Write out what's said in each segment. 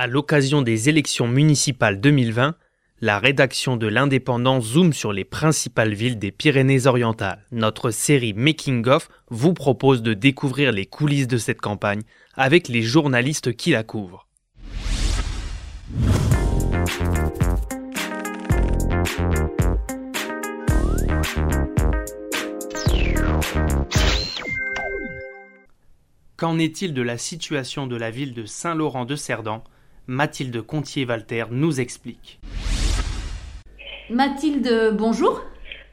À l'occasion des élections municipales 2020, la rédaction de l'Indépendant zoome sur les principales villes des Pyrénées-Orientales. Notre série Making of vous propose de découvrir les coulisses de cette campagne avec les journalistes qui la couvrent. Qu'en est-il de la situation de la ville de Saint-Laurent-de-Cerdan? Mathilde Contier-Walter nous explique. Mathilde, bonjour.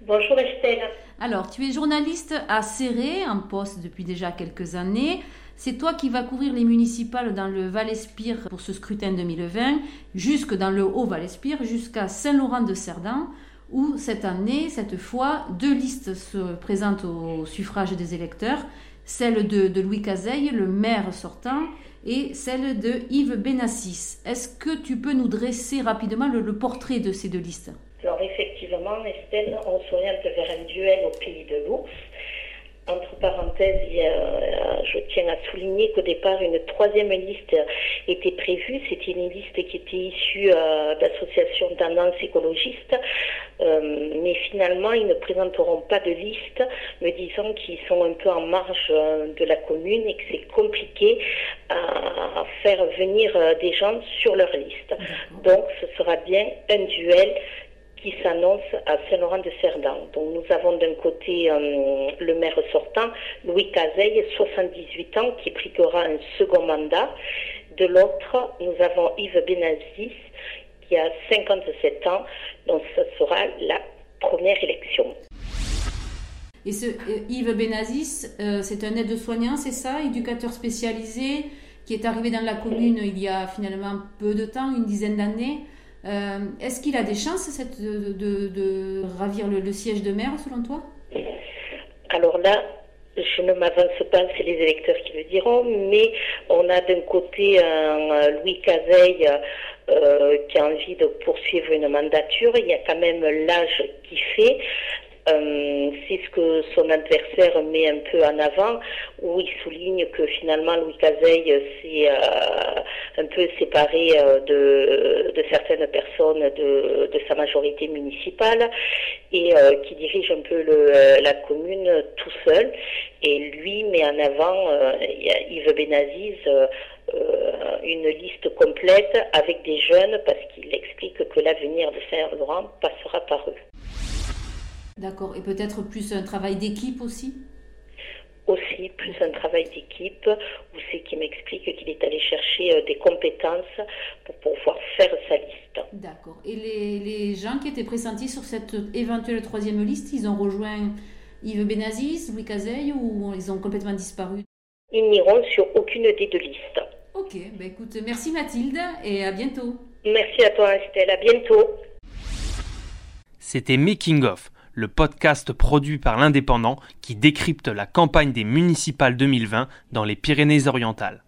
Bonjour Estelle. Alors, tu es journaliste à Serré, en poste depuis déjà quelques années. C'est toi qui vas couvrir les municipales dans le Val-Espire pour ce scrutin 2020, jusque dans le Haut-Val-Espire, jusqu'à Saint-Laurent-de-Cerdan, où cette année, cette fois, deux listes se présentent au suffrage des électeurs, celle de, Louis Cazeille, le maire sortant, et celle de Yves Benassis. Est-ce que tu peux nous dresser rapidement le, portrait de ces deux listes? Alors effectivement, Estelle, on s'oriente vers un duel au pays de l'ours. Entre parenthèses, euh, je tiens à souligner qu'au départ, une troisième liste était prévue. C'était une liste qui était issue euh, d'associations tendances écologistes. Euh, mais finalement, ils ne présenteront pas de liste, me disant qu'ils sont un peu en marge de la commune et que c'est compliqué à faire venir des gens sur leur liste. Donc, ce sera bien un duel qui s'annonce à Saint-Laurent-de-Cerdan. Donc nous avons d'un côté euh, le maire sortant, Louis Cazeille, 78 ans, qui briguera un second mandat. De l'autre, nous avons Yves Benazis, qui a 57 ans. Donc ce sera la première élection. Et ce euh, Yves Benazis, euh, c'est un aide-soignant, c'est ça, éducateur spécialisé, qui est arrivé dans la commune il y a finalement peu de temps, une dizaine d'années. Euh, est-ce qu'il a des chances de, ravir le, siège de maire, selon toi? Alors là, je ne m'avance pas, c'est les électeurs qui le diront, mais on a d'un côté un Louis Cazeille euh, qui a envie de poursuivre une mandature. Il y a quand même l'âge qui fait. Euh, c'est ce que son adversaire met un peu en avant, où il souligne que finalement Louis Cazeille s'est euh, un peu séparé euh, de, de, certaines personnes de, de, sa majorité municipale et qui dirige un peu le, la commune tout seul. Et lui met en avant, Yves Benazis, une liste complète avec des jeunes parce qu'il explique que l'avenir de Saint-Laurent passera par eux. D'accord. Et peut-être plus un travail d'équipe aussi aussi plus un travail d'équipe où c'est qui m'explique qu'il est allé chercher euh, des compétences pour pouvoir faire sa liste. D'accord. Et les, gens qui étaient pressentis sur cette éventuelle troisième liste, ils ont rejoint Yves Benazis, Louis Cazeille ou ils ont complètement disparu? Ils n'iront sur aucune des deux listes. Ok, ben écoute, merci Mathilde et à bientôt. Merci à toi Estelle, à bientôt. C'était Making of le podcast produit par l'Indépendant qui décrypte la campagne des municipales 2020 dans les Pyrénées-Orientales.